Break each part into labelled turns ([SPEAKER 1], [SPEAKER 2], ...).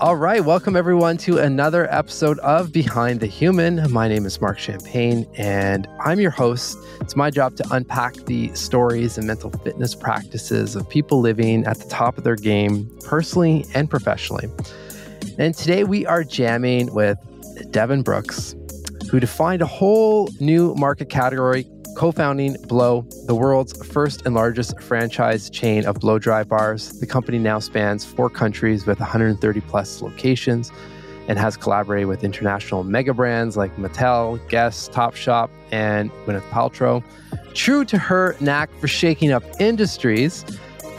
[SPEAKER 1] All right, welcome everyone to another episode of Behind the Human. My name is Marc Champagne, and I'm your host. It's my job to unpack the stories and mental fitness practices of people living at the top of their game, personally and professionally. And today we are jamming with Devon Brooks, who defined a whole new market category co founding Blo, the world's first and largest franchise chain of blow dry bars. The company now spans four countries with 130 plus locations and has collaborated with international mega brands like Mattel, Guess, Topshop, and Gwyneth Paltrow. True to her knack for shaking up industries,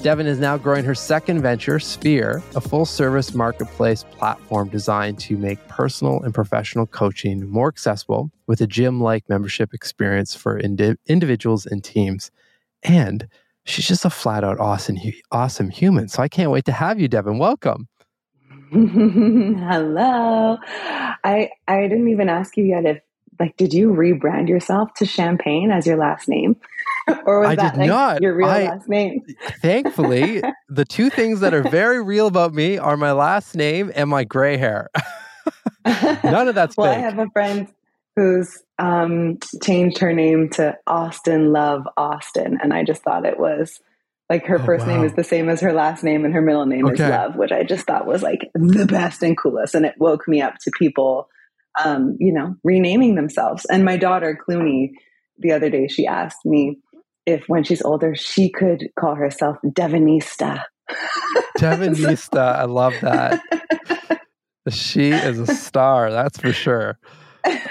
[SPEAKER 1] Devon is now growing her second venture, Sphere, a full service marketplace platform designed to make personal and professional coaching more accessible with a gym like membership experience for indi- individuals and teams. And she's just a flat out awesome, awesome human. So I can't wait to have you, Devon. Welcome.
[SPEAKER 2] Hello. I I didn't even ask you yet if like did you rebrand yourself to Champagne as your last name? or was
[SPEAKER 1] I
[SPEAKER 2] that
[SPEAKER 1] did
[SPEAKER 2] like
[SPEAKER 1] not.
[SPEAKER 2] your real
[SPEAKER 1] I,
[SPEAKER 2] last name?
[SPEAKER 1] Thankfully, the two things that are very real about me are my last name and my gray hair. None of that's
[SPEAKER 2] well,
[SPEAKER 1] fake.
[SPEAKER 2] I have a friend who's um, changed her name to Austin Love Austin, and I just thought it was like her
[SPEAKER 1] Oh,
[SPEAKER 2] first name is the same as her last name, and her middle name is Love, which I just thought was like the best and coolest, and it woke me up to people, um, you know, renaming themselves. And my daughter Clooney, the other day, she asked me if when she's older she could call herself Devanista.
[SPEAKER 1] Devinista, I love that. She is a star, that's for sure.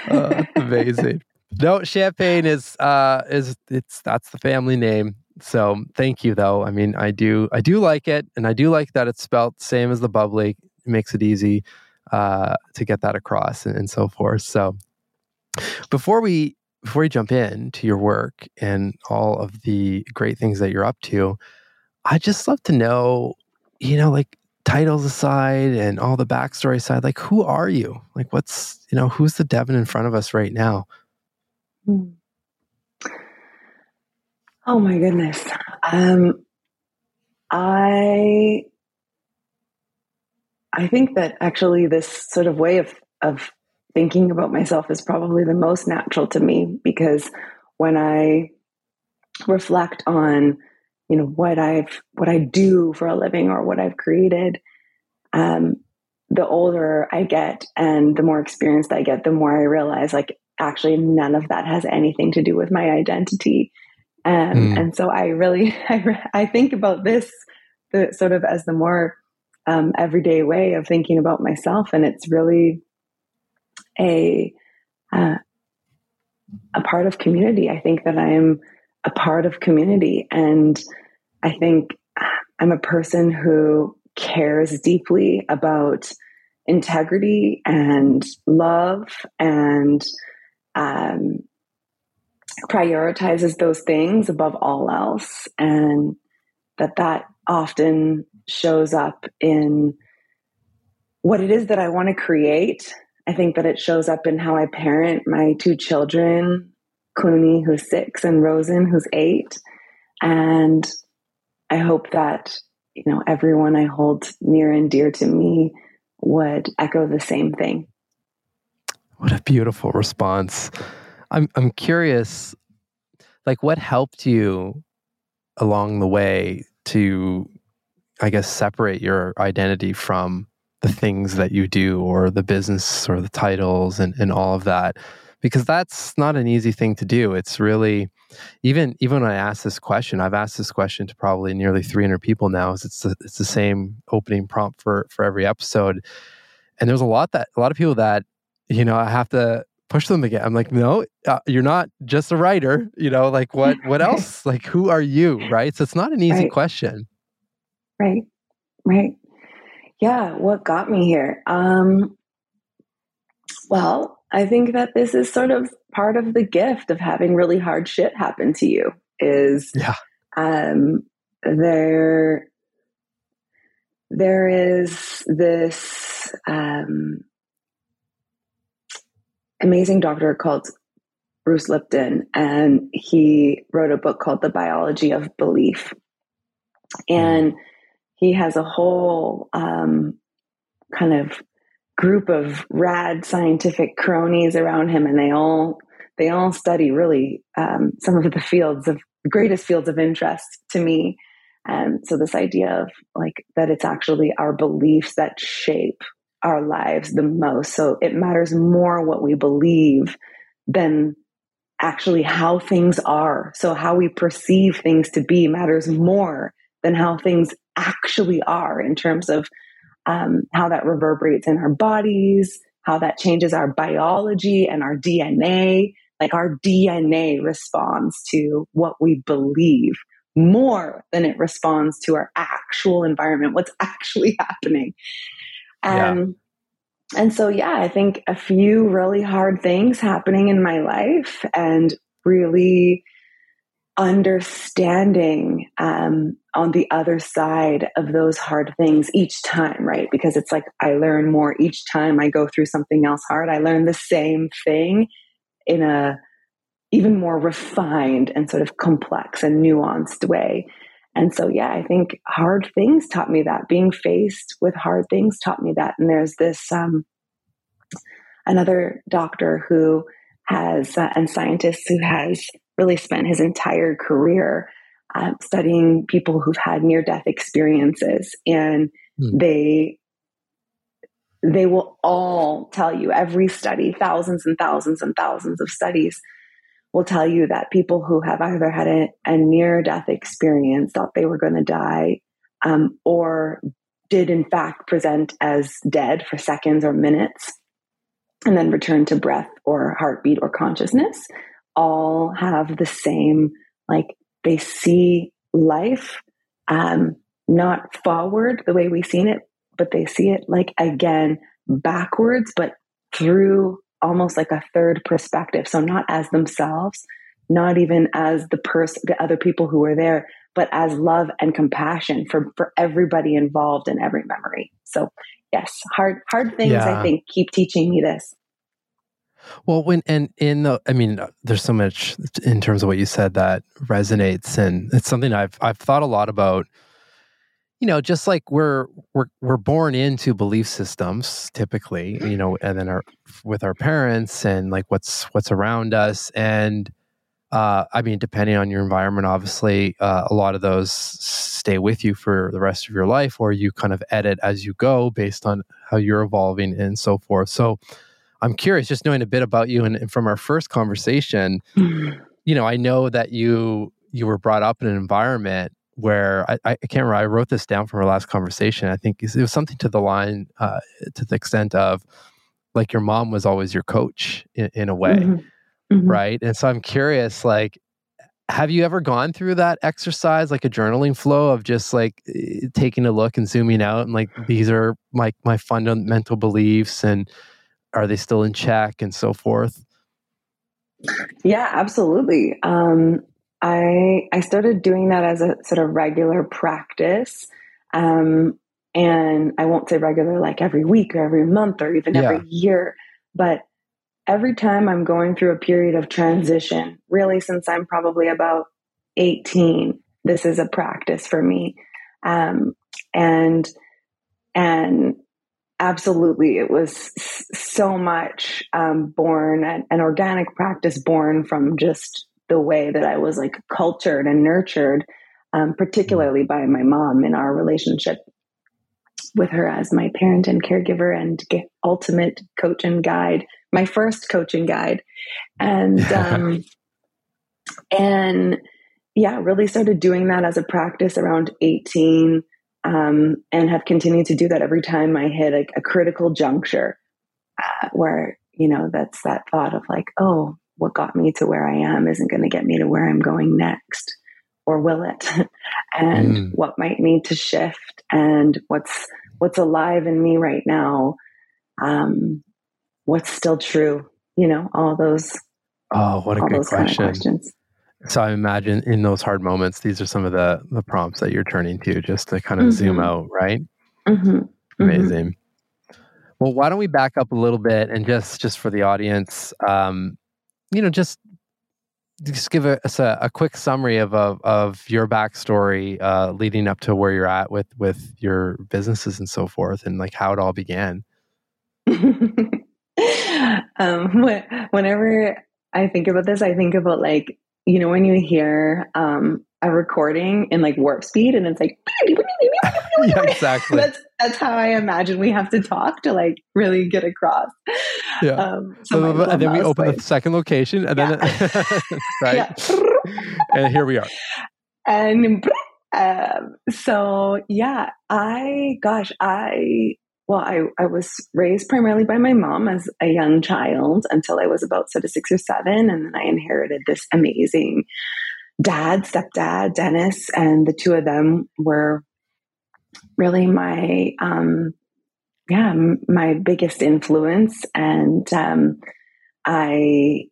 [SPEAKER 1] Uh, amazing. No, champagne is uh is it's that's the family name. So thank you though. I mean, I do I do like it, and I do like that it's spelt same as the bubbly. It makes it easy uh to get that across and, and so forth. So before we before you jump in to your work and all of the great things that you're up to, I just love to know, you know, like titles aside and all the backstory aside, like who are you? Like what's you know, who's the Devon in front of us right now?
[SPEAKER 2] Hmm. Oh my goodness. Um, I I think that actually this sort of way of of thinking about myself is probably the most natural to me because when I reflect on you know what I've what I do for a living or what I've created, um, the older I get and the more experienced I get, the more I realize like actually none of that has anything to do with my identity. Um,
[SPEAKER 1] Mm.
[SPEAKER 2] And so I really I, I think about this the sort of as the more um, everyday way of thinking about myself, and it's really a uh, a part of community. I think that I am a part of community, and I think I'm a person who cares deeply about integrity and love and um, prioritizes those things above all else and that that often shows up in what it is that I want to create. I think that it shows up in how I parent my two children, Clooney, who's six, and Rosen, who's eight. And I hope that, you know, everyone I hold near and dear to me would echo the same thing.
[SPEAKER 1] What a beautiful response. I'm I'm curious, like what helped you along the way to, I guess, separate your identity from the things that you do or the business or the titles and, and all of that. Because that's not an easy thing to do. It's really even even when I ask this question, I've asked this question to probably nearly 300 people now. It's the, it's the same opening prompt for for every episode, and there's a lot that a lot of people that you know I have to push them again. I'm like, no, uh, you're not just a writer. You know, like what what else? Like, who are you? Right. So it's not an easy
[SPEAKER 2] Right.
[SPEAKER 1] question.
[SPEAKER 2] Right. Right. Yeah. What got me here? Um, well, I think that this is sort of part of the gift of having really hard shit happen to you is
[SPEAKER 1] Yeah.
[SPEAKER 2] um, there there is this um, amazing doctor called Bruce Lipton, and he wrote a book called The Biology of Belief. And he has a whole um, kind of group of rad scientific cronies around him, and they all they all study really um, some of the fields of greatest fields of interest to me. And so this idea of like that it's actually our beliefs that shape our lives the most. So it matters more what we believe than actually how things are. So how we perceive things to be matters more than how things actually are in terms of um, how that reverberates in our bodies, how that changes our biology and our DNA. Like our DNA responds to what we believe more than it responds to our actual environment, what's actually happening. And yeah. and so yeah, I think a few really hard things happening in my life and really understanding um, on the other side of those hard things each time, right? Because it's like I learn more each time I go through something else hard. I learn the same thing in a even more refined and sort of complex and nuanced way. And so, yeah, I think hard things taught me that. Being faced with hard things taught me that. And there's this um, another doctor who has uh, and scientist who has really spent his entire career uh, studying people who've had near death experiences, and mm. they they will all tell you every study, thousands and thousands and thousands of studies will tell you that people who have either had a, a near death experience thought they were going to die um, or did in fact present as dead for seconds or minutes and then return to breath or heartbeat or consciousness all have the same like they see life um, not forward the way we've seen it but they see it like again backwards but through almost like a third perspective. So not as themselves, not even as the person, the other people who were there, but as love and compassion for, for everybody involved in every memory. So yes, hard, hard things, yeah. I think, keep teaching me this.
[SPEAKER 1] Well, when and in the, I mean, there's so much in terms of what you said that resonates, and it's something I've I've thought a lot about. You know just like we're we're we're born into belief systems typically you know and then our with our parents and like what's what's around us. And uh, I mean, depending on your environment, obviously, uh, a lot of those stay with you for the rest of your life, or you kind of edit as you go based on how you're evolving and so forth. So, I'm curious, just knowing a bit about you, and, and from our first conversation, you know, I know that you you were brought up in an environment where I, I can't remember. I wrote this down from our last conversation. I think it was something to the line, uh, to the extent of like your mom was always your coach in, in a way, mm-hmm. Mm-hmm. right? And so I'm curious, like, have you ever gone through that exercise, like a journaling flow of just like eh, taking a look and zooming out and like these are my my fundamental beliefs and are they still in check and so forth?
[SPEAKER 2] Yeah, absolutely. Um, I I started doing that as a sort of regular practice. Um, and I won't say regular like every week or every month or even yeah. every year, but every time I'm going through a period of transition, really since I'm probably about 18, this is a practice for me. Um, and and absolutely it was so much um, born an, an organic practice born from just the way that I was like cultured and nurtured, um, particularly by my mom in our relationship with her as my parent and caregiver and ultimate coach and guide, my first coach and guide. And, um, and yeah, really started doing that as a practice around 18. Um, and have continued to do that every time I hit a, a critical juncture uh, where, you know, that's that thought of like, oh, what got me to where I am isn't going to get me to where I'm going next, or will it? and mm. what might need to shift, and what's what's alive in me right now, um, what's still true. You know, all those.
[SPEAKER 1] Oh, what a good question. Kind of so I imagine in those hard moments, these are some of the the prompts that you're turning to just to kind of mm-hmm. zoom out, right? Mm-hmm. mm-hmm. Amazing. Well, why don't we back up a little bit and just just for the audience, um, you know, just just give us a, a, quick summary of, of, of your backstory uh, leading up to where you're at with with your businesses and so forth, and like how it all began.
[SPEAKER 2] um, whenever I think about this, I think about like you know when you hear um, a recording in like warp speed, and it's like
[SPEAKER 1] yeah, exactly.
[SPEAKER 2] that's that's how I imagine we have to talk to like really get across.
[SPEAKER 1] Yeah. Um, so and then we open place. the second location, and yeah. then right, and here we are.
[SPEAKER 2] And um, so yeah, I gosh, I well, I, I was raised primarily by my mom as a young child until I was about sort of six or seven. And then I inherited this amazing dad, stepdad, Dennis, and the two of them were really my, um, yeah, my biggest influence. And um, I,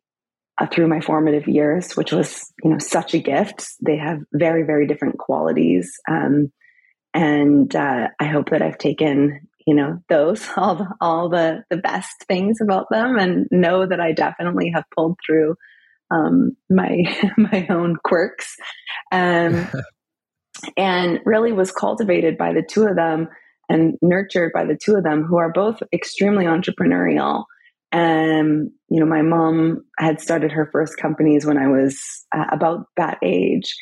[SPEAKER 2] uh, through my formative years, which was, you know, such a gift, they have very, very different qualities. Um, and uh, I hope that I've taken you know those all the, all the the best things about them and know that I definitely have pulled through um, my my own quirks. Um, and really was cultivated by the two of them and nurtured by the two of them who are both extremely entrepreneurial. And you know my mom had started her first companies when i was uh, about that age.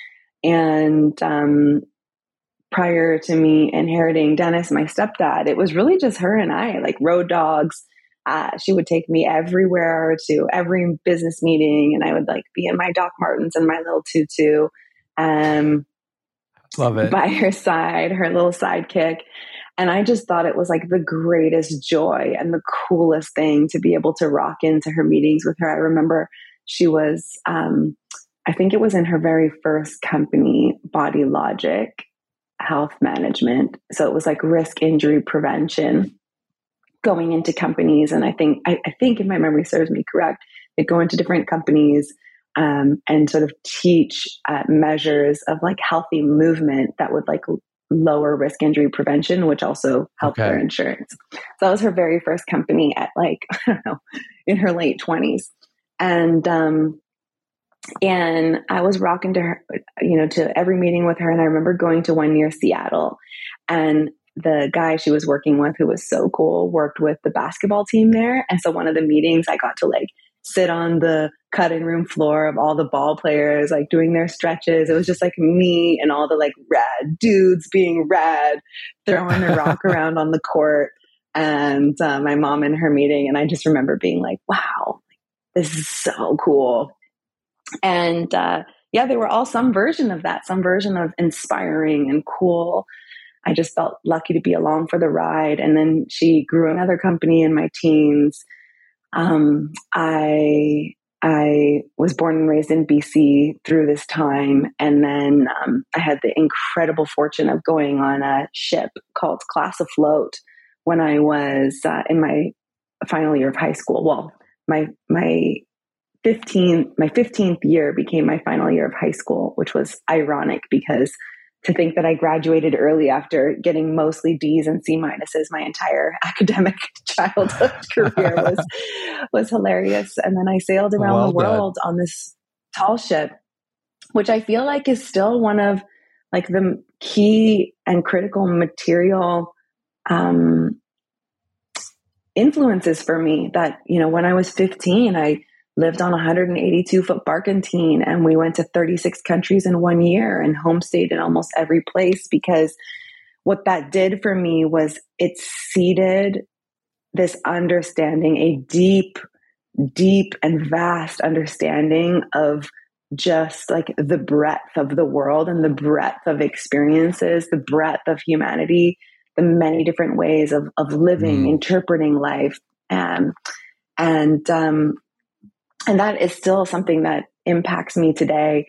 [SPEAKER 2] And um, prior to me inheriting Dennis, my stepdad, it was really just her and I, like road dogs. Uh, she would take me everywhere to every business meeting, and I would like be in my Doc Martens and my little tutu. Um,
[SPEAKER 1] Love it.
[SPEAKER 2] By her side, her little sidekick. And I just thought it was like the greatest joy and the coolest thing to be able to rock into her meetings with her. I remember she was, um, I think it was in her very first company, Body Logic health management. So it was like risk injury prevention going into companies. And I think, I, I think if my memory serves me correct, they'd go into different companies um, and sort of teach uh, measures of like healthy movement that would like lower risk injury prevention, which also helped okay. their insurance. So that was her very first company at like, I don't know, in her late 20s. And um, and I was rocking to her, you know, to every meeting with her. And I remember going to one near Seattle, and the guy she was working with, who was so cool, worked with the basketball team there. And so one of the meetings, I got to like sit on the cutting room floor of all the ball players, like doing their stretches. It was just like me and all the like rad dudes being rad, throwing the rock around on the court. And uh, my mom in her meeting, and I just remember being like, "Wow, this is so cool." And uh, yeah, they were all some version of that, some version of inspiring and cool. I just felt lucky to be along for the ride. And then she grew another company in my teens. Um, I I was born and raised in BC through this time, and then um, I had the incredible fortune of going on a ship called Class Afloat when I was uh, in my final year of high school. Well, my my 15, my 15th year became my final year of high school, which was ironic because to think that I graduated early after getting mostly D's and C minuses my entire academic childhood career was was hilarious. And then I sailed around well the world done. on this tall ship, which I feel like is still one of like the key and critical material um, influences for me. That you know, when I was 15, I lived on a 182 foot barkentine and we went to 36 countries in one year and homestayed in almost every place because what that did for me was it seeded this understanding, a deep, deep and vast understanding of just like the breadth of the world and the breadth of experiences, the breadth of humanity, the many different ways of, of living, mm. interpreting life. Um, and um, and that is still something that impacts me today.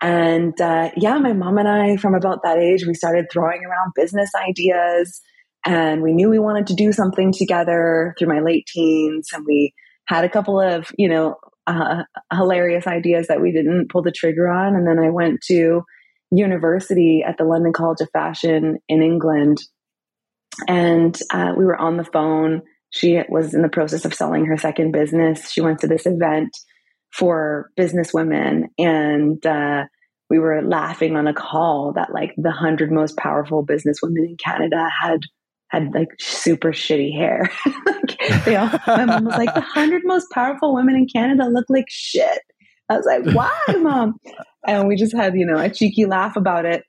[SPEAKER 2] And uh, yeah, my mom and I, from about that age, we started throwing around business ideas and we knew we wanted to do something together through my late teens. And we had a couple of, you know, uh, hilarious ideas that we didn't pull the trigger on. And then I went to university at the London College of Fashion in England. And uh, we were on the phone she was in the process of selling her second business. She went to this event for business women. And uh, we were laughing on a call that like the hundred most powerful business women in Canada had had like super shitty hair. like they all, my mom was like, the hundred most powerful women in Canada look like shit. I was like, why, mom? And we just had, you know, a cheeky laugh about it.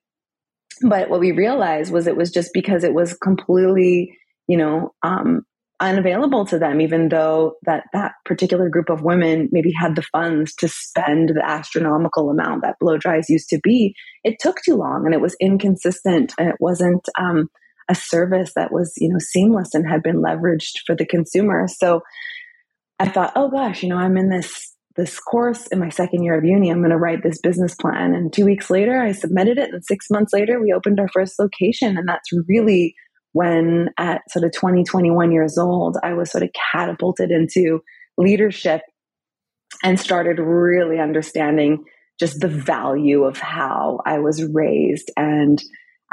[SPEAKER 2] But what we realized was it was just because it was completely, you know, um, unavailable to them, even though that that particular group of women maybe had the funds to spend the astronomical amount that blow dries used to be. It took too long and it was inconsistent and it wasn't um, a service that was, you know, seamless and had been leveraged for the consumer. So I thought, oh gosh, you know, I'm in this this course in my second year of uni. I'm going to write this business plan. And two weeks later, I submitted it. And six months later, we opened our first location. And that's really when, at sort of 20, 21 years old, I was sort of catapulted into leadership and started really understanding just the value of how I was raised and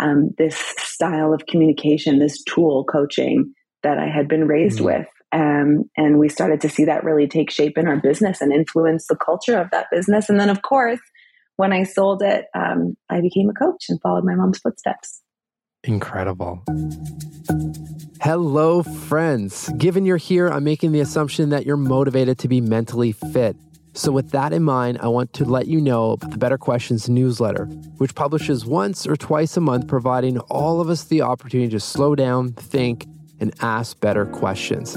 [SPEAKER 2] um, this style of communication, this tool coaching that I had been raised mm-hmm. with. Um, and we started to see that really take shape in our business and influence the culture of that business. And then, of course, when I sold it, um, I became a coach and followed my mom's footsteps.
[SPEAKER 1] Incredible. Hello, friends. Given you're here, I'm making the assumption that you're motivated to be mentally fit. So, with that in mind, I want to let you know about the Better Questions newsletter, which publishes once or twice a month, providing all of us the opportunity to slow down, think, and ask better questions.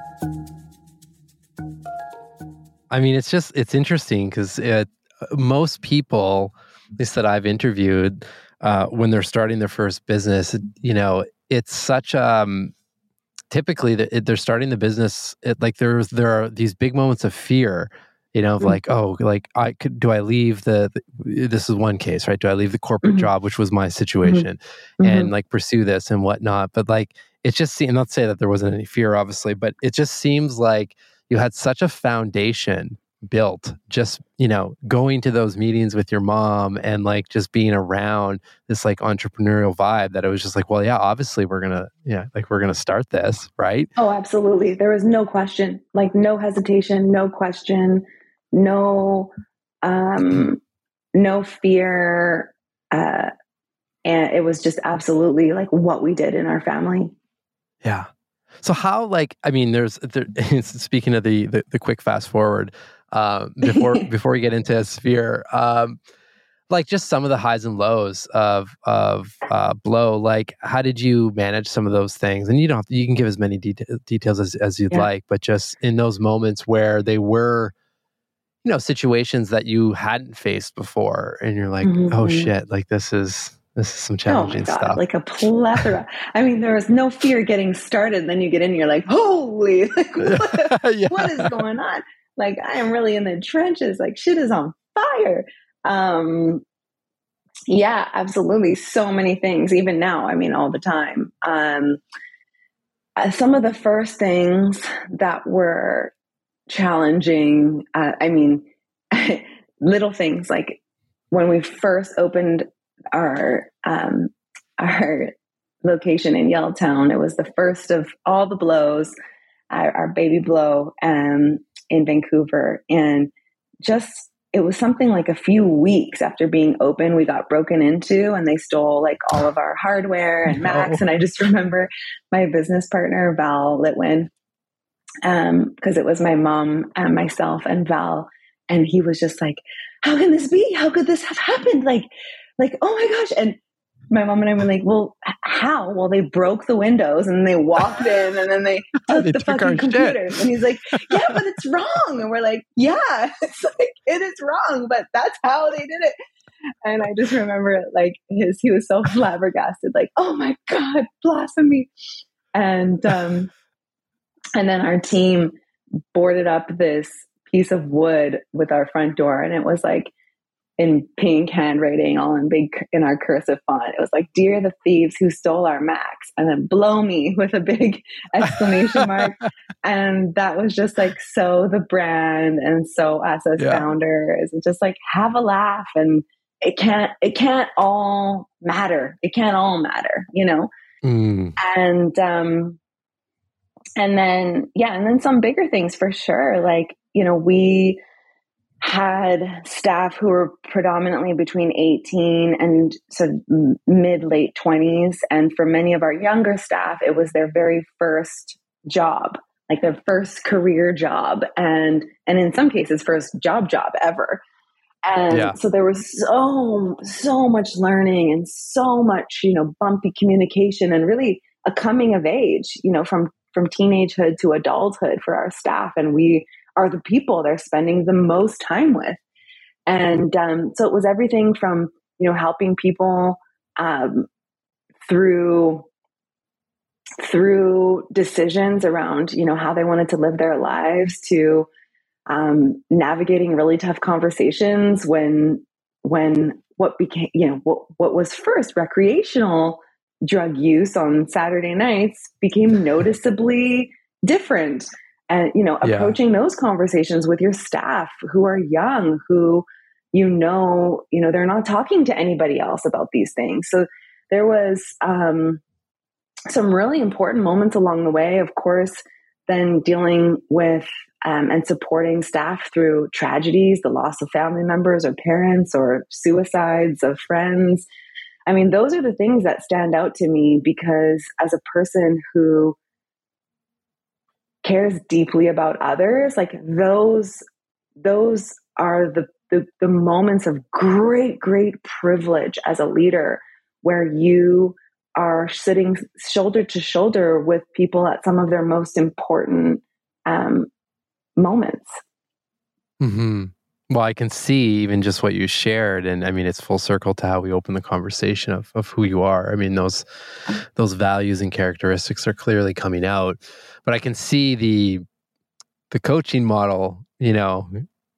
[SPEAKER 1] I mean, it's just, it's interesting because it, most people, at least that I've interviewed, uh, when they're starting their first business, you know, it's such um typically they're starting the business it, like there's there are these big moments of fear you know of mm-hmm. like oh like i could do i leave the, the, this is one case right do i leave the corporate mm-hmm. job which was my mm-hmm. situation mm-hmm. and like pursue this and whatnot but like it just seems not say that there wasn't any fear obviously but it just seems like you had such a foundation built just you know going to those meetings with your mom and like just being around this like entrepreneurial vibe that it was just like well yeah obviously we're gonna yeah like we're gonna start this right?
[SPEAKER 2] Oh absolutely. There was no question like no hesitation no question no um no fear uh and it was just absolutely like what we did in our family.
[SPEAKER 1] Yeah so how like I mean, there's there, speaking of the, the, the quick fast forward um, before before we get into a sphere, um, like just some of the highs and lows of of uh, Blo. Like how did you manage some of those things? And you don't you can give as many de- details as as you'd yeah. like, but just in those moments where they were you know situations that you hadn't faced before and you're like mm-hmm. oh mm-hmm. shit like this is this is some challenging oh God, stuff.
[SPEAKER 2] Like a plethora. I mean, there was no fear getting started. Then you get in, you're like, holy, like, what, yeah. what is going on? Like, I am really in the trenches. Like, shit is on fire. Um, yeah, absolutely. So many things, even now, I mean, all the time. Um, uh, some of the first things that were challenging, uh, I mean, little things like when we first opened our um, our location in Yaletown. It was the first of all the blows, our, our baby blow um, in Vancouver, and just it was something like a few weeks after being open, we got broken into and they stole like all of our hardware and Macs. And I just remember my business partner, Val Litwin, because um, it was my mom and myself and Val. And he was just like, How can this be? How could this have happened? Like, like, oh my gosh. And my mom and I were like, well, how? Well, they broke the windows and they walked in and then they took they the took fucking computers. And he's like, yeah, but it's wrong. And we're like, yeah, it's like, it is wrong, but that's how they did it. And I just remember like his, he was so flabbergasted, like, oh my God, blasphemy. And, um, and then our team boarded up this piece of wood with our front door and it was like, in pink handwriting, all in big in our cursive font. It was like, "Dear the thieves who stole our Macs," and then "Blow me" with a big exclamation mark. And that was just like so the brand and so us as yeah. founders, and just like have a laugh. And it can't it can't all matter. It can't all matter, you know. Mm. And um, and then yeah, and then some bigger things for sure. Like you know we had staff who were predominantly between 18 and so mid late 20s and for many of our younger staff it was their very first job like their first career job and and in some cases first job job ever. And yeah. so there was so so much learning and so much you know bumpy communication and really a coming of age you know from from teenagehood to adulthood for our staff. And we are the people they're spending the most time with. And um, so it was everything from, you know, helping people um, through through decisions around, you know, how they wanted to live their lives to um, navigating really tough conversations when when what became, you know, what what was first recreational drug use on Saturday nights became noticeably different and you know approaching yeah. those conversations with your staff who are young who you know you know they're not talking to anybody else about these things so there was um, some really important moments along the way of course then dealing with um, and supporting staff through tragedies the loss of family members or parents or suicides of friends i mean those are the things that stand out to me because as a person who cares deeply about others like those those are the, the the moments of great great privilege as a leader where you are sitting shoulder to shoulder with people at some of their most important um, moments
[SPEAKER 1] mm-hmm. Well i can see even just what you shared and i mean it's full circle to how we open the conversation of, of who you are i mean those those values and characteristics are clearly coming out but I can see the the coaching model, you know,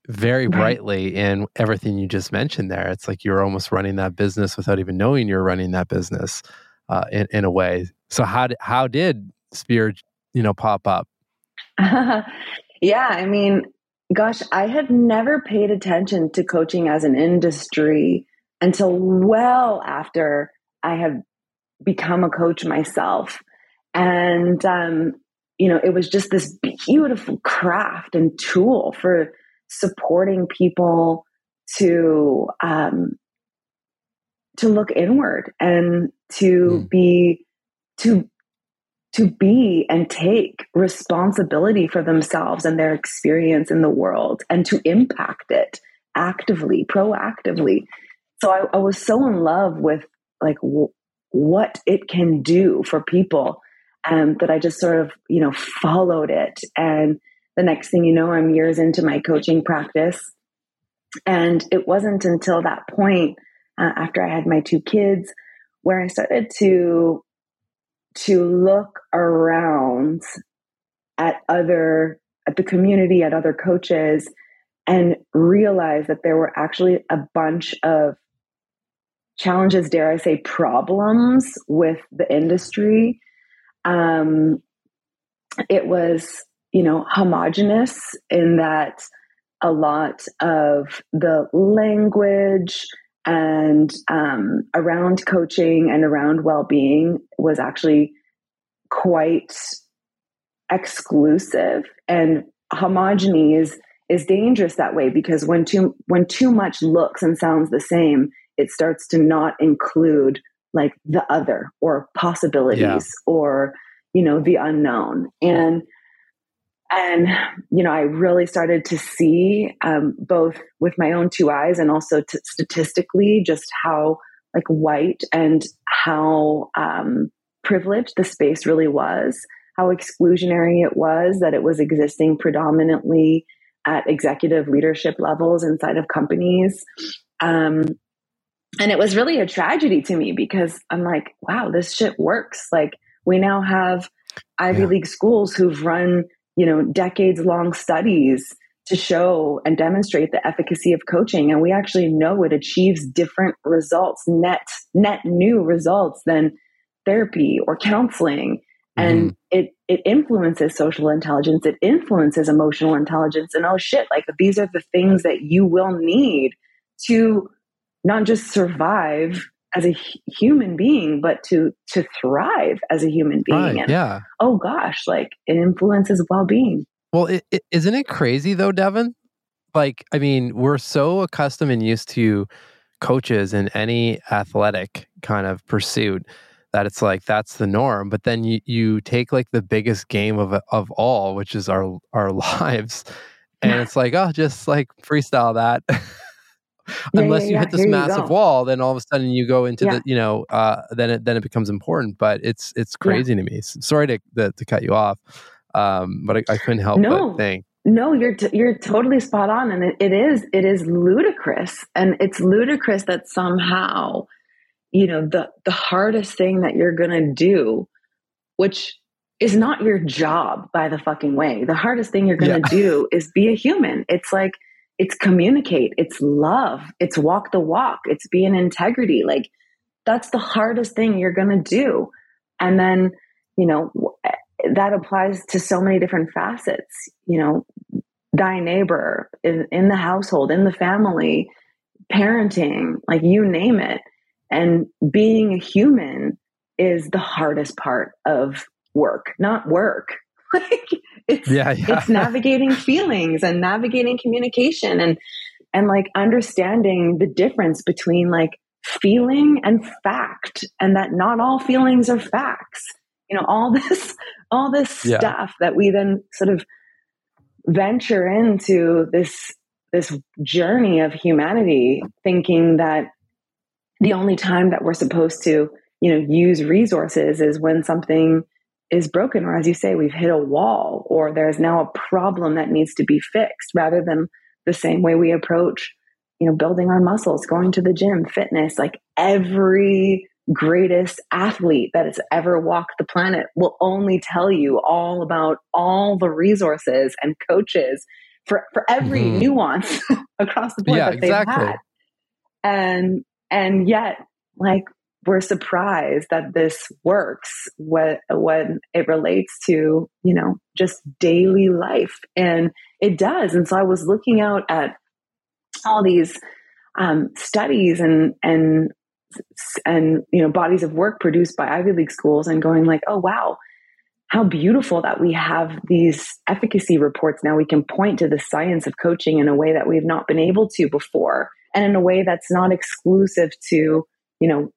[SPEAKER 1] very brightly in everything you just mentioned there. It's like you're almost running that business without even knowing you're running that business uh, in, in a way. So how did, how did Sphere, you know, pop up?
[SPEAKER 2] yeah, I mean, gosh, I had never paid attention to coaching as an industry until well after I had become a coach myself. And um, you know, it was just this beautiful craft and tool for supporting people to um, to look inward and to mm. be to to be and take responsibility for themselves and their experience in the world and to impact it actively proactively so i, I was so in love with like w- what it can do for people um, that I just sort of, you know, followed it. And the next thing you know, I'm years into my coaching practice. And it wasn't until that point, uh, after I had my two kids, where I started to to look around at other at the community, at other coaches, and realize that there were actually a bunch of challenges, dare I say, problems with the industry. Um, it was, you know, homogenous in that a lot of the language and um, around coaching and around well-being was actually quite exclusive and homogeny is is dangerous that way because when too when too much looks and sounds the same it starts to not include like the other or possibilities yeah. or you know the unknown and and you know i really started to see um, both with my own two eyes and also t- statistically just how like white and how um, privileged the space really was how exclusionary it was that it was existing predominantly at executive leadership levels inside of companies um, and it was really a tragedy to me because I'm like, wow, this shit works. Like we now have Ivy yeah. League schools who've run, you know, decades long studies to show and demonstrate the efficacy of coaching. And we actually know it achieves different results net net new results than therapy or counseling. And mm. it it influences social intelligence. It influences emotional intelligence. And oh shit like these are the things that you will need to not just survive as a human being but to to thrive as a human being right,
[SPEAKER 1] and, yeah
[SPEAKER 2] oh gosh like it influences well-being
[SPEAKER 1] well, is not it crazy though, Devon? Like, I mean, we're so accustomed and used to coaches in any athletic kind of pursuit that it's like that's the norm. But then you you take like the biggest game of of all, which is our our lives, and it's like oh, just like freestyle that. Unless yeah, yeah, you hit this massive wall, then all of a sudden you go into the you know uh, then it then it becomes important. But it's it's crazy to me. Sorry to, to to cut you off. Um, but I, I, couldn't help no. but think.
[SPEAKER 2] No, you're t- you're totally spot on, and it, it is it is ludicrous, and it's ludicrous that somehow, you know, the the hardest thing that you're gonna do, which is not your job, by the fucking way. The hardest thing you're gonna yeah. do is be a human. It's like it's communicate, it's love, it's walk the walk, it's be in integrity. Like that's the hardest thing you're gonna do, and then you know eh, that applies to so many different facets, you know, thy neighbor in, in the household, in the family, parenting, like you name it. And being a human is the hardest part of work, not work. like it's yeah, yeah. it's navigating feelings and navigating communication and and like understanding the difference between like feeling and fact and that not all feelings are facts you know all this all this yeah. stuff that we then sort of venture into this this journey of humanity thinking that the only time that we're supposed to you know use resources is when something is broken or as you say we've hit a wall or there's now a problem that needs to be fixed rather than the same way we approach you know building our muscles going to the gym fitness like every greatest athlete that has ever walked the planet will only tell you all about all the resources and coaches for, for every mm-hmm. nuance across the board yeah, that they've exactly. had. And and yet, like we're surprised that this works when when it relates to, you know, just daily life. And it does. And so I was looking out at all these um, studies and and and you know bodies of work produced by Ivy League schools and going like, oh wow, how beautiful that we have these efficacy reports now. We can point to the science of coaching in a way that we've not been able to before, and in a way that's not exclusive to you know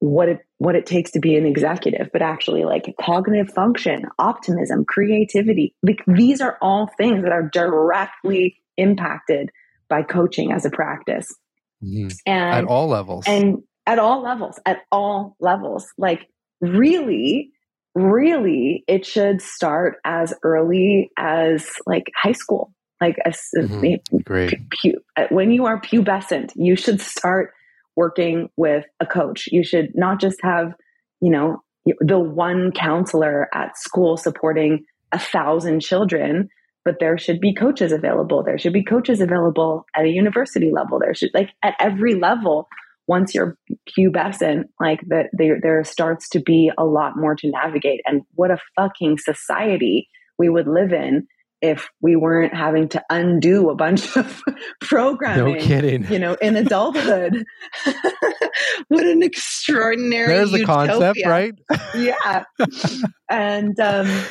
[SPEAKER 2] what it what it takes to be an executive, but actually like cognitive function, optimism, creativity. Like these are all things that are directly impacted by coaching as a practice.
[SPEAKER 1] Mm-hmm. And at all levels.
[SPEAKER 2] And at all levels, at all levels. Like really, really, it should start as early as like high school. Like a, mm-hmm.
[SPEAKER 1] Great.
[SPEAKER 2] Pu- when you are pubescent, you should start working with a coach. You should not just have, you know, the one counselor at school supporting a thousand children but there should be coaches available. There should be coaches available at a university level. There should like at every level. Once you're pubescent, like that, there there starts to be a lot more to navigate. And what a fucking society we would live in if we weren't having to undo a bunch of programming.
[SPEAKER 1] No kidding.
[SPEAKER 2] You know, in adulthood. what an extraordinary
[SPEAKER 1] There's the concept, right?
[SPEAKER 2] yeah. and um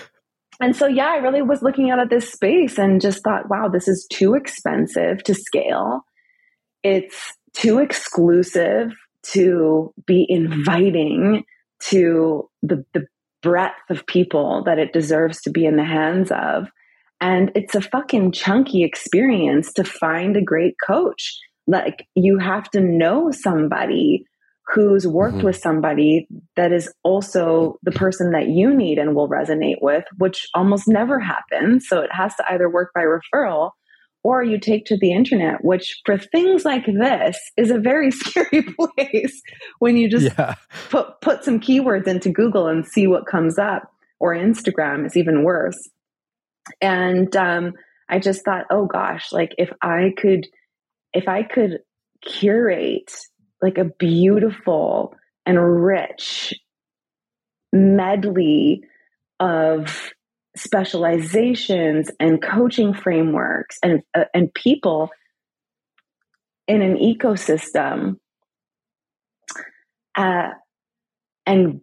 [SPEAKER 2] and so yeah i really was looking out at this space and just thought wow this is too expensive to scale it's too exclusive to be inviting to the, the breadth of people that it deserves to be in the hands of and it's a fucking chunky experience to find a great coach like you have to know somebody who's worked mm-hmm. with somebody that is also the person that you need and will resonate with, which almost never happens. So it has to either work by referral or you take to the internet, which for things like this is a very scary place when you just yeah. put, put some keywords into Google and see what comes up, or Instagram is even worse. And um, I just thought, oh gosh, like if I could, if I could curate like a beautiful and rich medley of specializations and coaching frameworks and uh, and people in an ecosystem uh, and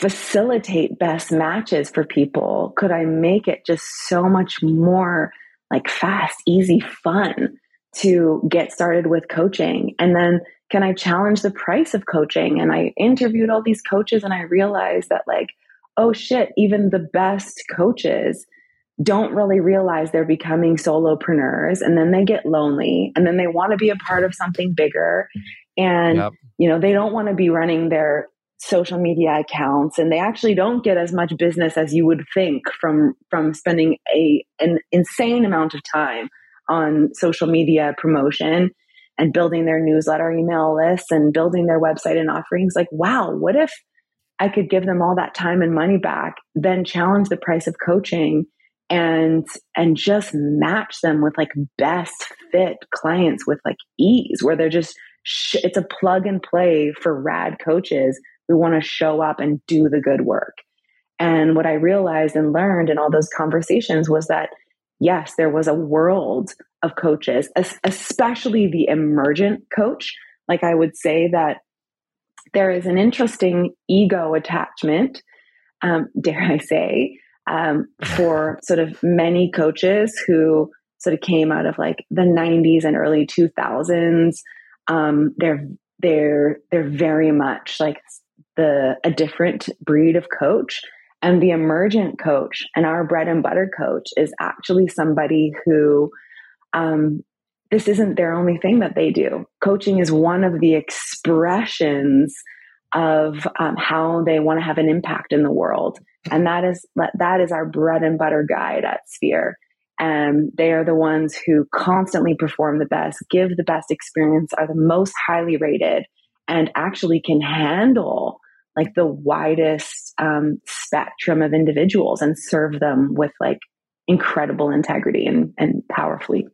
[SPEAKER 2] facilitate best matches for people? Could i make it just so much more like fast easy fun to get started with coaching? And then can i challenge the price of coaching? And i interviewed all these coaches and i realized that like oh shit, even the best coaches don't really realize they're becoming solopreneurs and then they get lonely and then they want to be a part of something bigger and yep. you know they don't want to be running their social media accounts and they actually don't get as much business as you would think from from spending a an insane amount of time on social media promotion and building their newsletter email lists and building their website and offerings. Like wow what if I could give them all that time and money back, then challenge the price of coaching and and just match them with like best fit clients with like ease where they're just it's a plug and play for rad coaches who want to show up and do the good work. And what I realized and learned in all those conversations was that yes, there was a world of coaches, especially the emergent coach. Like I would say that there is an interesting ego attachment, um, dare I say, um, for sort of many coaches who sort of came out of like the 90s and early 2000s. Um, they're they're they're very much like the a different breed of coach and the emergent coach and our bread and butter coach is actually somebody who um, this isn't their only thing that they do. Coaching is one of the expressions of um, how they want to have an impact in the world, and that is that is our bread and butter guide at Sphere. And they are the ones who constantly perform the best, give the best experience, are the most highly rated, and actually can handle like the widest um, spectrum of individuals and serve them with like incredible integrity and, and powerfully.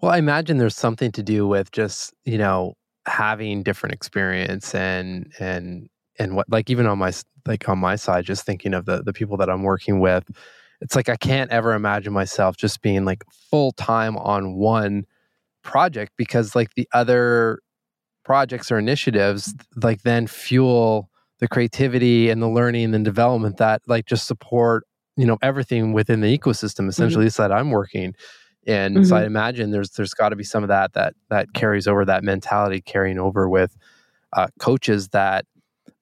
[SPEAKER 1] Well, I imagine there's something to do with just, you know, having different experience and and and what like even on my like on my side just thinking of the the people that I'm working with it's like I can't ever imagine myself just being like full time on one project because like the other projects or initiatives like then fuel the creativity and the learning and development that like just support you know everything within the ecosystem mm-hmm. essentially mm-hmm. that I'm working and mm-hmm. so I imagine there's there's got to be some of that that that carries over that mentality carrying over with uh, coaches that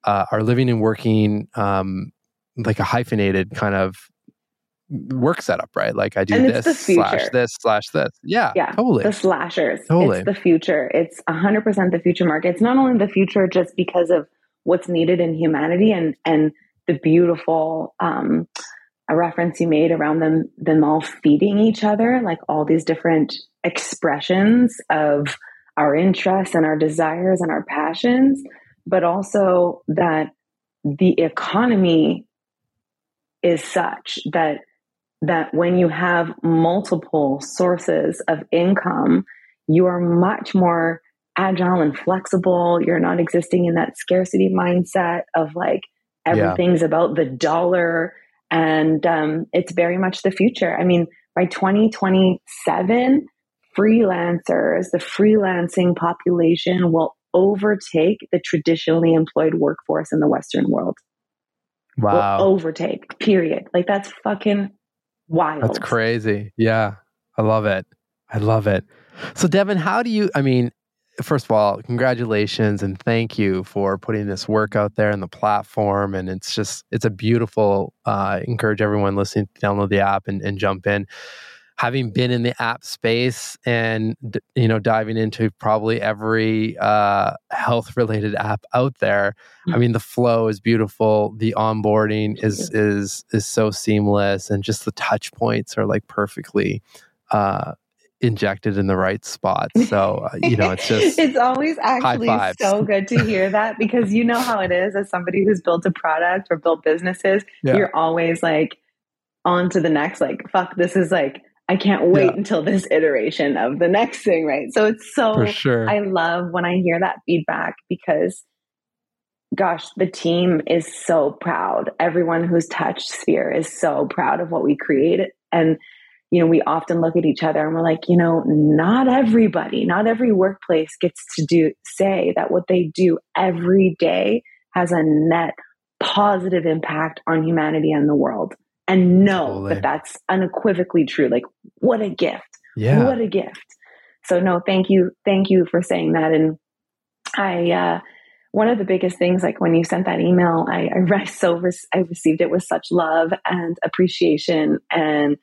[SPEAKER 1] uh, are living and working um, like a hyphenated kind of work setup, right? Like I do and this slash this slash this. Yeah,
[SPEAKER 2] yeah,
[SPEAKER 1] totally.
[SPEAKER 2] The slashers. Totally. It's the future. It's hundred percent the future market. It's not only the future just because of what's needed in humanity and and the beautiful um, a reference you made around them them all feeding each other like all these different expressions of our interests and our desires and our passions but also that the economy is such that that when you have multiple sources of income you are much more agile and flexible you're not existing in that scarcity mindset of like everything's yeah. about the dollar and um, it's very much the future. I mean, by 2027, freelancers, the freelancing population will overtake the traditionally employed workforce in the Western world.
[SPEAKER 1] Wow.
[SPEAKER 2] Will overtake, period. Like that's fucking wild.
[SPEAKER 1] That's crazy. Yeah. I love it. I love it. So, Devon, how do you, I mean, first of all, congratulations and thank you for putting this work out there in the platform. And it's just, it's a beautiful, uh, encourage everyone listening to download the app and, and jump in. Having been in the app space and, you know, diving into probably every uh, health related app out there, mm-hmm. I mean, the flow is beautiful. The onboarding is, is, is so seamless and just the touch points are like perfectly, uh, injected in the right spot. So, uh, you know, it's just
[SPEAKER 2] it's always actually so good to hear that because you know how it is as somebody who's built a product or built businesses, yeah. you're always like on to the next like fuck this is like I can't wait yeah. until this iteration of the next thing, right? So it's so
[SPEAKER 1] For sure.
[SPEAKER 2] I love when I hear that feedback because gosh, the team is so proud. Everyone who's touched Sphere is so proud of what we created. And, you know, we often look at each other and we're like, you know, not everybody, not every workplace gets to do say that what they do every day has a net positive impact on humanity and the world and know totally. that that's unequivocally true. Like, what a gift. Yeah. What a gift. So, no, thank you. Thank you for saying that. And I, uh, one of the biggest things, like when you sent that email, I, I, so I received it with such love and appreciation. And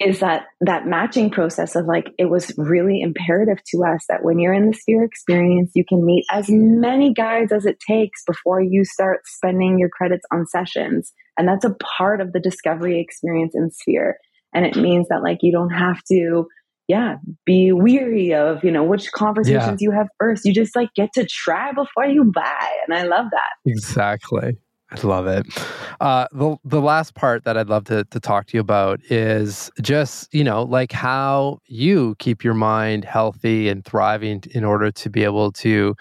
[SPEAKER 2] is that that matching process of like it was really imperative to us that when you're in the sphere experience you can meet as many guides as it takes before you start spending your credits on sessions. And that's a part of the discovery experience in sphere. And it means that like you don't have to yeah be weary of you know which conversations yeah. you have first. You just like get to try before you buy. And i love that.
[SPEAKER 1] Exactly Love it. Uh, the the last part that I'd love to to talk to you about is just you know like how you keep your mind healthy and thriving in order to be able to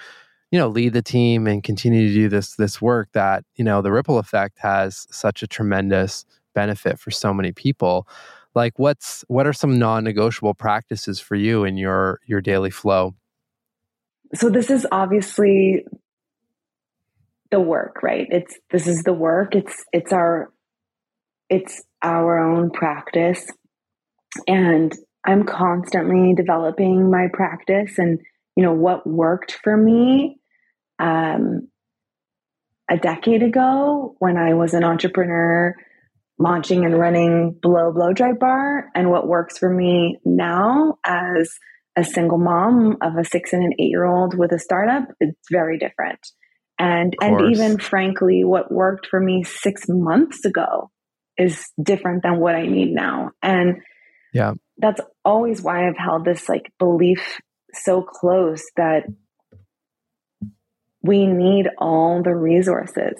[SPEAKER 1] you know lead the team and continue to do this this work that you know the ripple effect has such a tremendous benefit for so many people. Like what's what are some non-negotiable practices for you in your your daily flow?
[SPEAKER 2] So this is obviously the work, right? It's this is the work. It's it's our it's our own practice. And I'm constantly developing my practice and you know what worked for me um, a decade ago when I was an entrepreneur launching and running Blo Blow Dry Bar and what works for me now as a single mom of a six and an eight year old with a startup, it's very different and and even frankly what worked for me 6 months ago is different than what I need now. And
[SPEAKER 1] yeah.
[SPEAKER 2] that's always why I've held this like belief so close that we need all the resources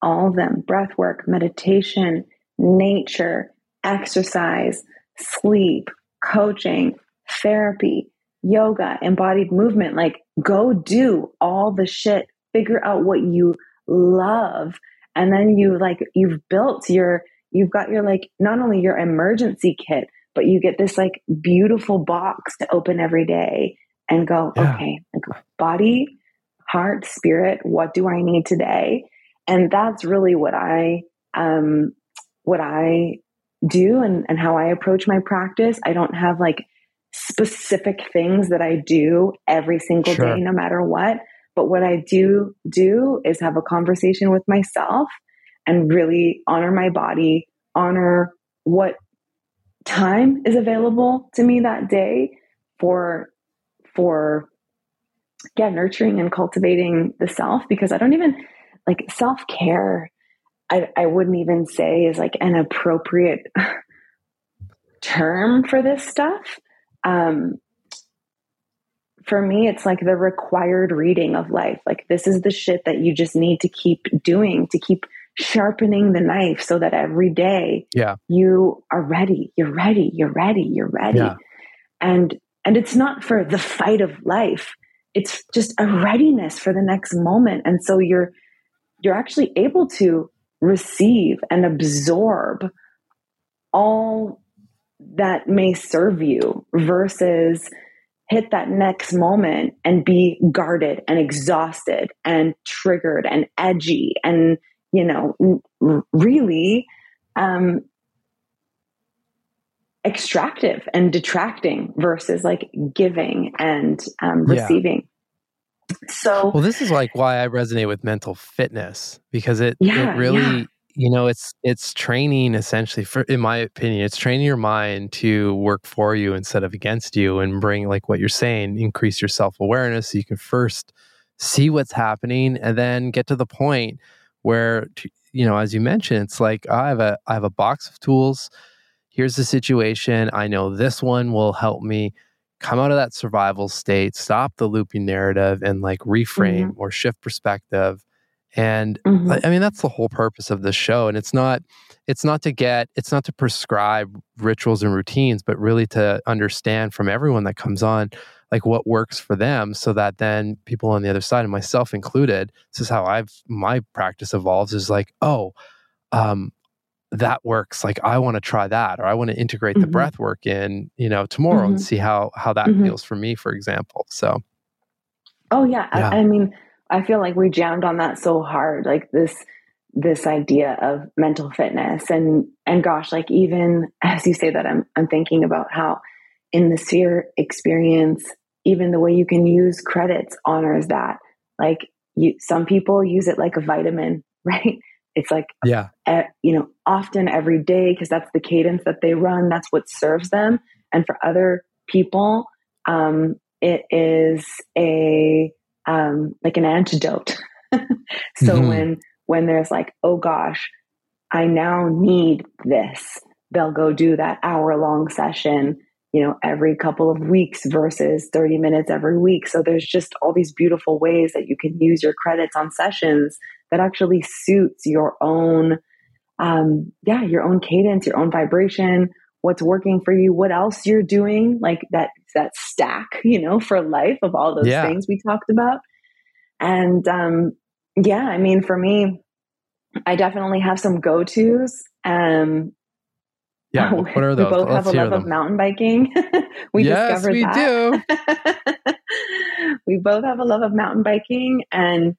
[SPEAKER 2] all of them breath work meditation nature exercise sleep coaching therapy yoga embodied movement like go do all the shit figure out what you love and then you like you've built your you've got your like not only your emergency kit but you get this like beautiful box to open every day and go yeah. okay like body heart spirit what do i need today and that's really what i um what i do and, and how i approach my practice i don't have like specific things that i do every single sure. day no matter what but what I do do is have a conversation with myself and really honor my body, honor what time is available to me that day for for yeah, nurturing and cultivating the self because I don't even like self-care I, I wouldn't even say is like an appropriate term for this stuff. Um, for me, it's like the required reading of life. Like, this is the shit that you just need to keep doing, to keep sharpening the knife so that every day
[SPEAKER 1] yeah.
[SPEAKER 2] you are ready. You're ready. You're ready. You're ready. Yeah. And, and it's not for the fight of life. It's just a readiness for the next moment. And so you're, you're actually able to receive and absorb all that may serve you versus hit that next moment and be guarded and exhausted and triggered and edgy and you know really um extractive and detracting versus like giving and um, receiving yeah. so
[SPEAKER 1] well this is like why i resonate with mental fitness because it, yeah, it really yeah you know it's it's training essentially for in my opinion it's training your mind to work for you instead of against you and bring like what you're saying increase your self-awareness so you can first see what's happening and then get to the point where you know as you mentioned it's like i have a i have a box of tools here's the situation i know this one will help me come out of that survival state stop the looping narrative and like reframe mm-hmm. or shift perspective And mm-hmm. I mean, that's the whole purpose of the show. And it's not, it's not to get, it's not to prescribe rituals and routines, but really to understand from everyone that comes on, like what works for them so that then people on the other side and myself included, this is how I've, my practice evolves is like, oh, um, that works like i want to try that or i want to integrate mm-hmm. the breath work in you know tomorrow mm-hmm. and see how how that mm-hmm. feels for me for example so
[SPEAKER 2] oh yeah. yeah. I, I mean I feel like we jammed on that so hard, like this this idea of mental fitness and and gosh, like even as you say that, I'm I'm thinking about how in the sphere experience, even the way you can use credits honors that. Like you, some people use it like a vitamin, right? It's like
[SPEAKER 1] yeah,
[SPEAKER 2] you know, often every day because that's the cadence that they run. That's what serves them. And for other people, um, it is a um, like an antidote. so mm-hmm. when when there's like, oh gosh, I now need this, they'll go do that hour long session, you know, every couple of weeks versus 30 minutes every week. So there's just all these beautiful ways that you can use your credits on sessions that actually suits your own um yeah, your own cadence, your own vibration, what's working for you, what else you're doing, like that that stack, you know, for life of all those yeah. things we talked about. And um, yeah, I mean, for me, I definitely have some go tos. Um,
[SPEAKER 1] yeah, what are those?
[SPEAKER 2] We both Let's have a love them. of mountain biking. we
[SPEAKER 1] yes, discovered
[SPEAKER 2] we
[SPEAKER 1] that.
[SPEAKER 2] do. we both have a love of mountain biking, and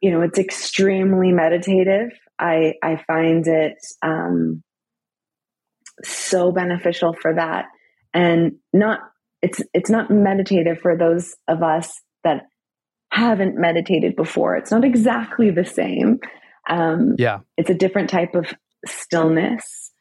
[SPEAKER 2] you know, it's extremely meditative. I I find it um, so beneficial for that, and not it's it's not meditative for those of us that haven't meditated before. It's not exactly the same. Um,
[SPEAKER 1] yeah,
[SPEAKER 2] it's a different type of stillness,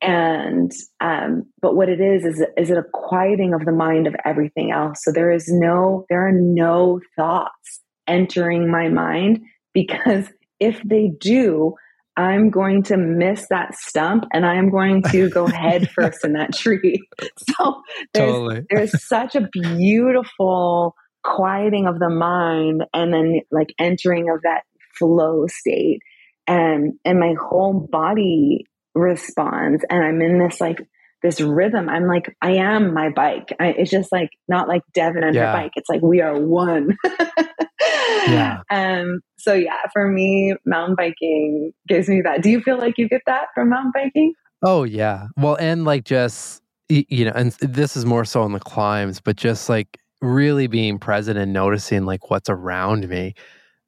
[SPEAKER 2] and um, but what it is is is it a quieting of the mind of everything else. So there is no there are no thoughts entering my mind because if they do, I'm going to miss that stump and I'm going to go head first in that tree. So there's, totally. there's such a beautiful quieting of the mind and then like entering of that flow state. And, and my whole body responds and I'm in this like this rhythm. I'm like, I am my bike. I, it's just like not like Devon and yeah. her bike. It's like we are one. yeah. Um. So yeah, for me, mountain biking gives me that. Do you feel like you get that from mountain biking?
[SPEAKER 1] Oh yeah. Well, and like just you know, and this is more so on the climbs, but just like really being present and noticing like what's around me,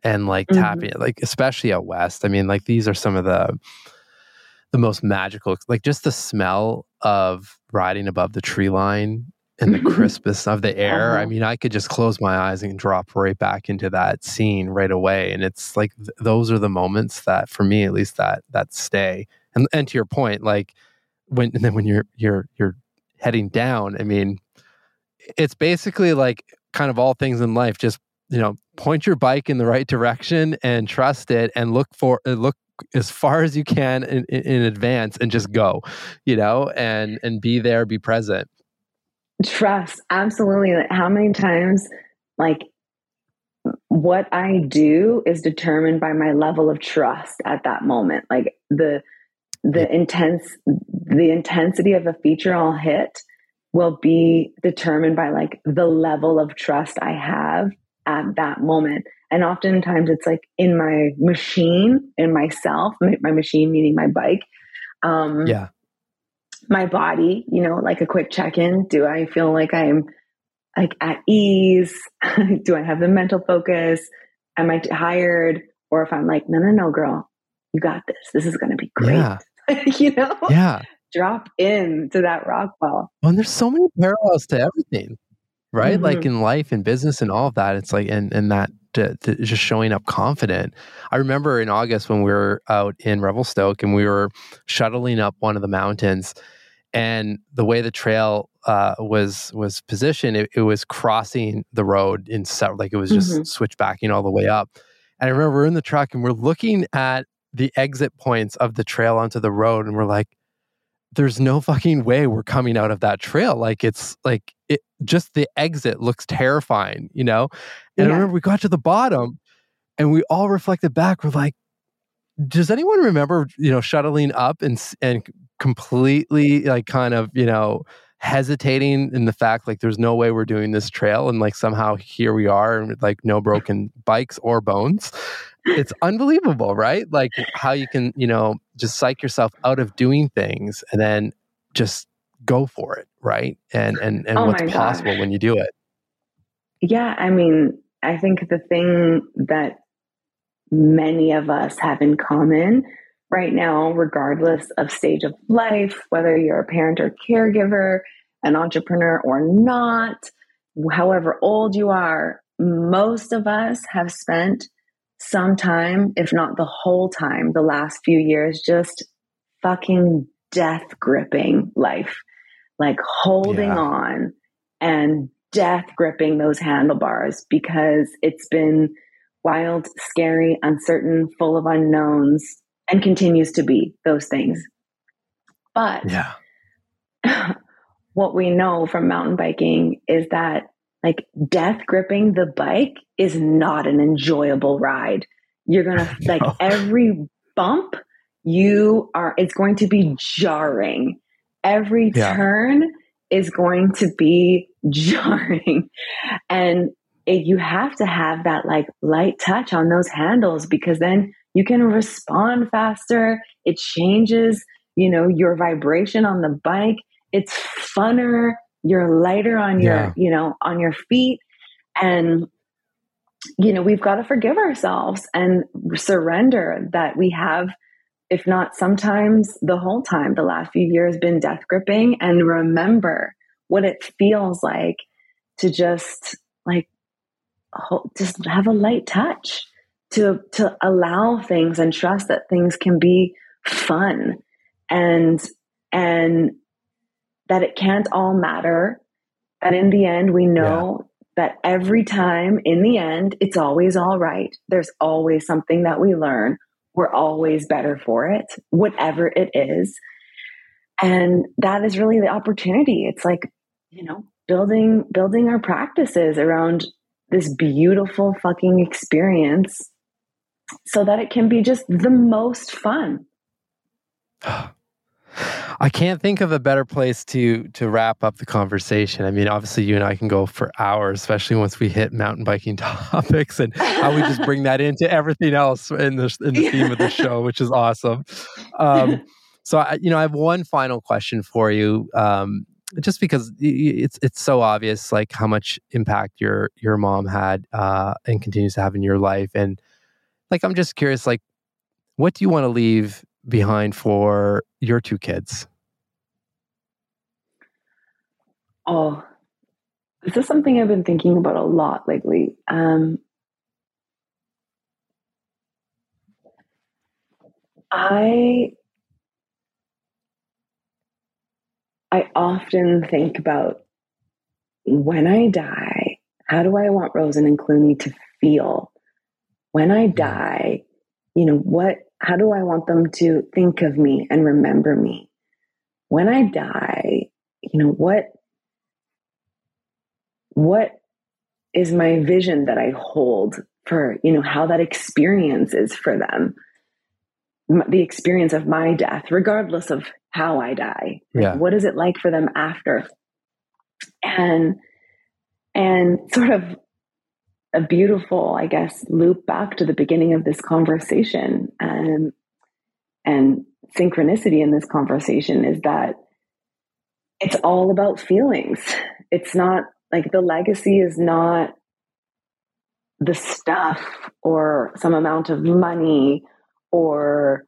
[SPEAKER 1] and like mm-hmm. like especially out west. I mean, like these are some of the the most magical, like just the smell of riding above the tree line and the crispness of the air. Uh-huh. I mean, I could just close my eyes and drop right back into that scene right away. And it's like th- those are the moments that, for me at least, that that stay. And and to your point, like when and then when you're you're you're heading down, I mean, it's basically like kind of all things in life. Just you know, point your bike in the right direction and trust it, and look for uh, look as far as you can in, in advance and just go, you know, and and be there, be present.
[SPEAKER 2] Trust, absolutely. How many times, like, what I do is determined by my level of trust at that moment. Like the the intense the intensity of a feature I'll hit will be determined by like the level of trust I have at that moment. And oftentimes it's like in my machine, in myself, my, machine meaning my bike.
[SPEAKER 1] Um, yeah.
[SPEAKER 2] My body, you know, like a quick check in. Do I feel like I'm like at ease? Do I have the mental focus? Am I tired? Or if I'm like, no, no, no, girl, you got this. This is going to be great. Yeah. you know?
[SPEAKER 1] Yeah.
[SPEAKER 2] Drop in to that rock wall.
[SPEAKER 1] Well, and there's so many parallels to everything right? Mm-hmm. Like in life and business and all of that. It's like, and, and that to, to just showing up confident. I remember in August when we were out in Revelstoke and we were shuttling up one of the mountains, and the way the trail uh, was was positioned, it, it, was crossing the road in set, like it was just mm-hmm. switchbacking all the way up. And I remember we're in the truck and we're looking at the exit points of the trail onto the road, and we're like, there's no fucking way we're coming out of that trail. Like it's like it just the exit looks terrifying, you know? And yeah. I remember we got to the bottom and we all reflected back. We're like, does anyone remember, you know, shuttling up and and completely like kind of, you know, hesitating in the fact like there's no way we're doing this trail and like somehow here we are and like no broken bikes or bones it's unbelievable right like how you can you know just psych yourself out of doing things and then just go for it right? And and and oh what's possible when you do it.
[SPEAKER 2] Yeah i mean i think the thing that many of us have in common right now, regardless of stage of life, whether you're a parent or caregiver, an entrepreneur or not, however old you are, most of us have spent some time, if not the whole time, the last few years, just fucking death gripping life, like holding yeah. on and death gripping those handlebars because it's been wild, scary, uncertain, full of unknowns, and continues to be those things. But
[SPEAKER 1] yeah.
[SPEAKER 2] what we know from mountain biking is that like death gripping the bike is not an enjoyable ride. You're going to like every bump you are it's going to be jarring. Every yeah. turn is going to be jarring. And it, you have to have that like light touch on those handles because then you can respond faster. It changes, you know, your vibration on the bike. It's funner. You're lighter on your, yeah. you know, on your feet. And, you know, we've got to forgive ourselves and surrender that we have, if not sometimes the whole time, the last few years been death gripping and remember what it feels like to just like just have a light touch to to allow things and trust that things can be fun and and that it can't all matter that in the end we know yeah. that every time in the end it's always all right there's always something that we learn we're always better for it whatever it is and that is really the opportunity it's like you know building building our practices around this beautiful fucking experience so that it can be just the most fun.
[SPEAKER 1] I can't think of a better place to to wrap up the conversation. I mean, obviously, you and I can go for hours, especially once we hit mountain biking topics and how we just bring that into everything else in the in the theme of the show, which is awesome. Um, so, I, you know, I have one final question for you. Um, just because it's it's so obvious like how much impact your your mom had uh, and continues to have in your life and like i'm just curious like what do you want to leave behind for your two kids
[SPEAKER 2] oh this is something i've been thinking about a lot lately um, i I often think about when I die, how do I want Rosen and Clooney to feel? When I die, you know, what, how do I want them to think of me and remember me? When I die, you know, what, what is my vision that I hold for, you know, how that experience is for them? The experience of my death, regardless of how I die.
[SPEAKER 1] Yeah.
[SPEAKER 2] what is it like for them after? And and sort of a beautiful, I guess, loop back to the beginning of this conversation and and synchronicity in this conversation is that it's all about feelings. It's not like the legacy is not the stuff or some amount of money or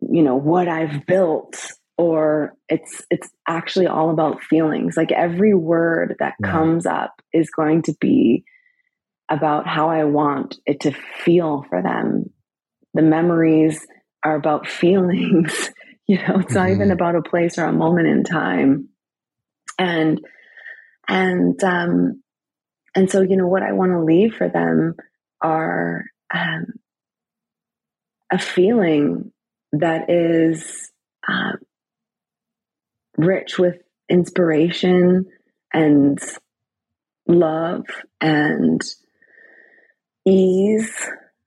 [SPEAKER 2] you know what I've built or it's it's actually all about feelings like every word that yeah. comes up is going to be about how I want it to feel for them the memories are about feelings you know it's mm-hmm. not even mm-hmm. about a place or a moment in time and and um and so you know what I want to leave for them are um a feeling that is uh, rich with inspiration and love and ease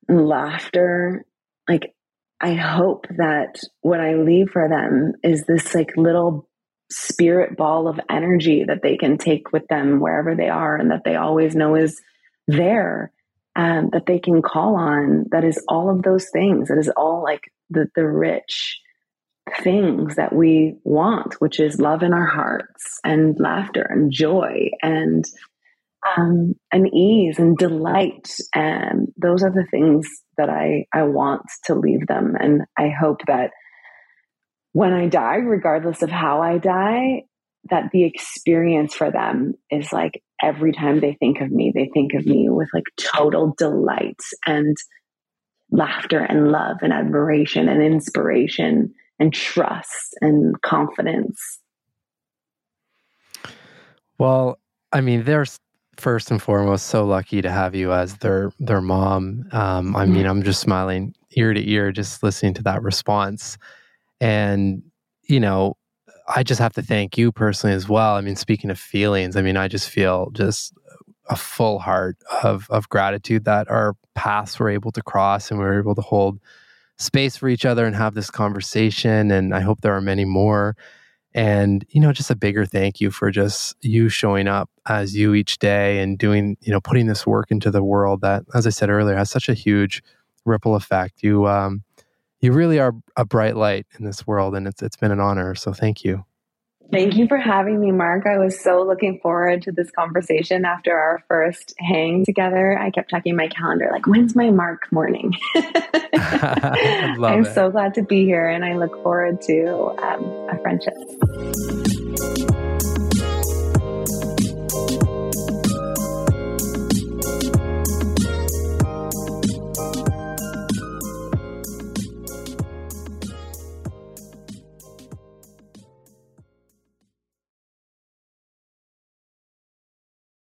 [SPEAKER 2] and laughter. Like, I hope that what I leave for them is this like little spirit ball of energy that they can take with them wherever they are and that they always know is there um, that they can call on that is all of those things. That is all like the the rich things that we want which is love in our hearts and laughter and joy and um, and ease and delight. And those are the things that I I want to leave them. And I hope that when I die regardless of how I die that the experience for them is like every time they think of me, they think of me with like total delight and laughter and love and admiration and inspiration and trust and confidence.
[SPEAKER 1] Well, I mean, they're first and foremost so lucky to have you as their their mom. Um, I mean, I'm just smiling ear to ear just listening to that response, and you know, I just have to thank you personally as well. I mean, speaking of feelings, I mean, I just feel just a full heart of of gratitude that our paths were able to cross and we were able to hold space for each other and have this conversation. And I hope there are many more. And you know, just a bigger thank you for just you showing up as you each day and doing, you know, putting this work into the world that, as I said earlier, has such a huge ripple effect. You um, you really are a bright light in this world, and it's it's been an honor. So thank you.
[SPEAKER 2] Thank you for having me, Marc. I was so looking forward to this conversation after our first hang together. I kept checking my calendar, like, when's my Marc morning? I'm it. so glad to be here, and I look forward to um, a friendship.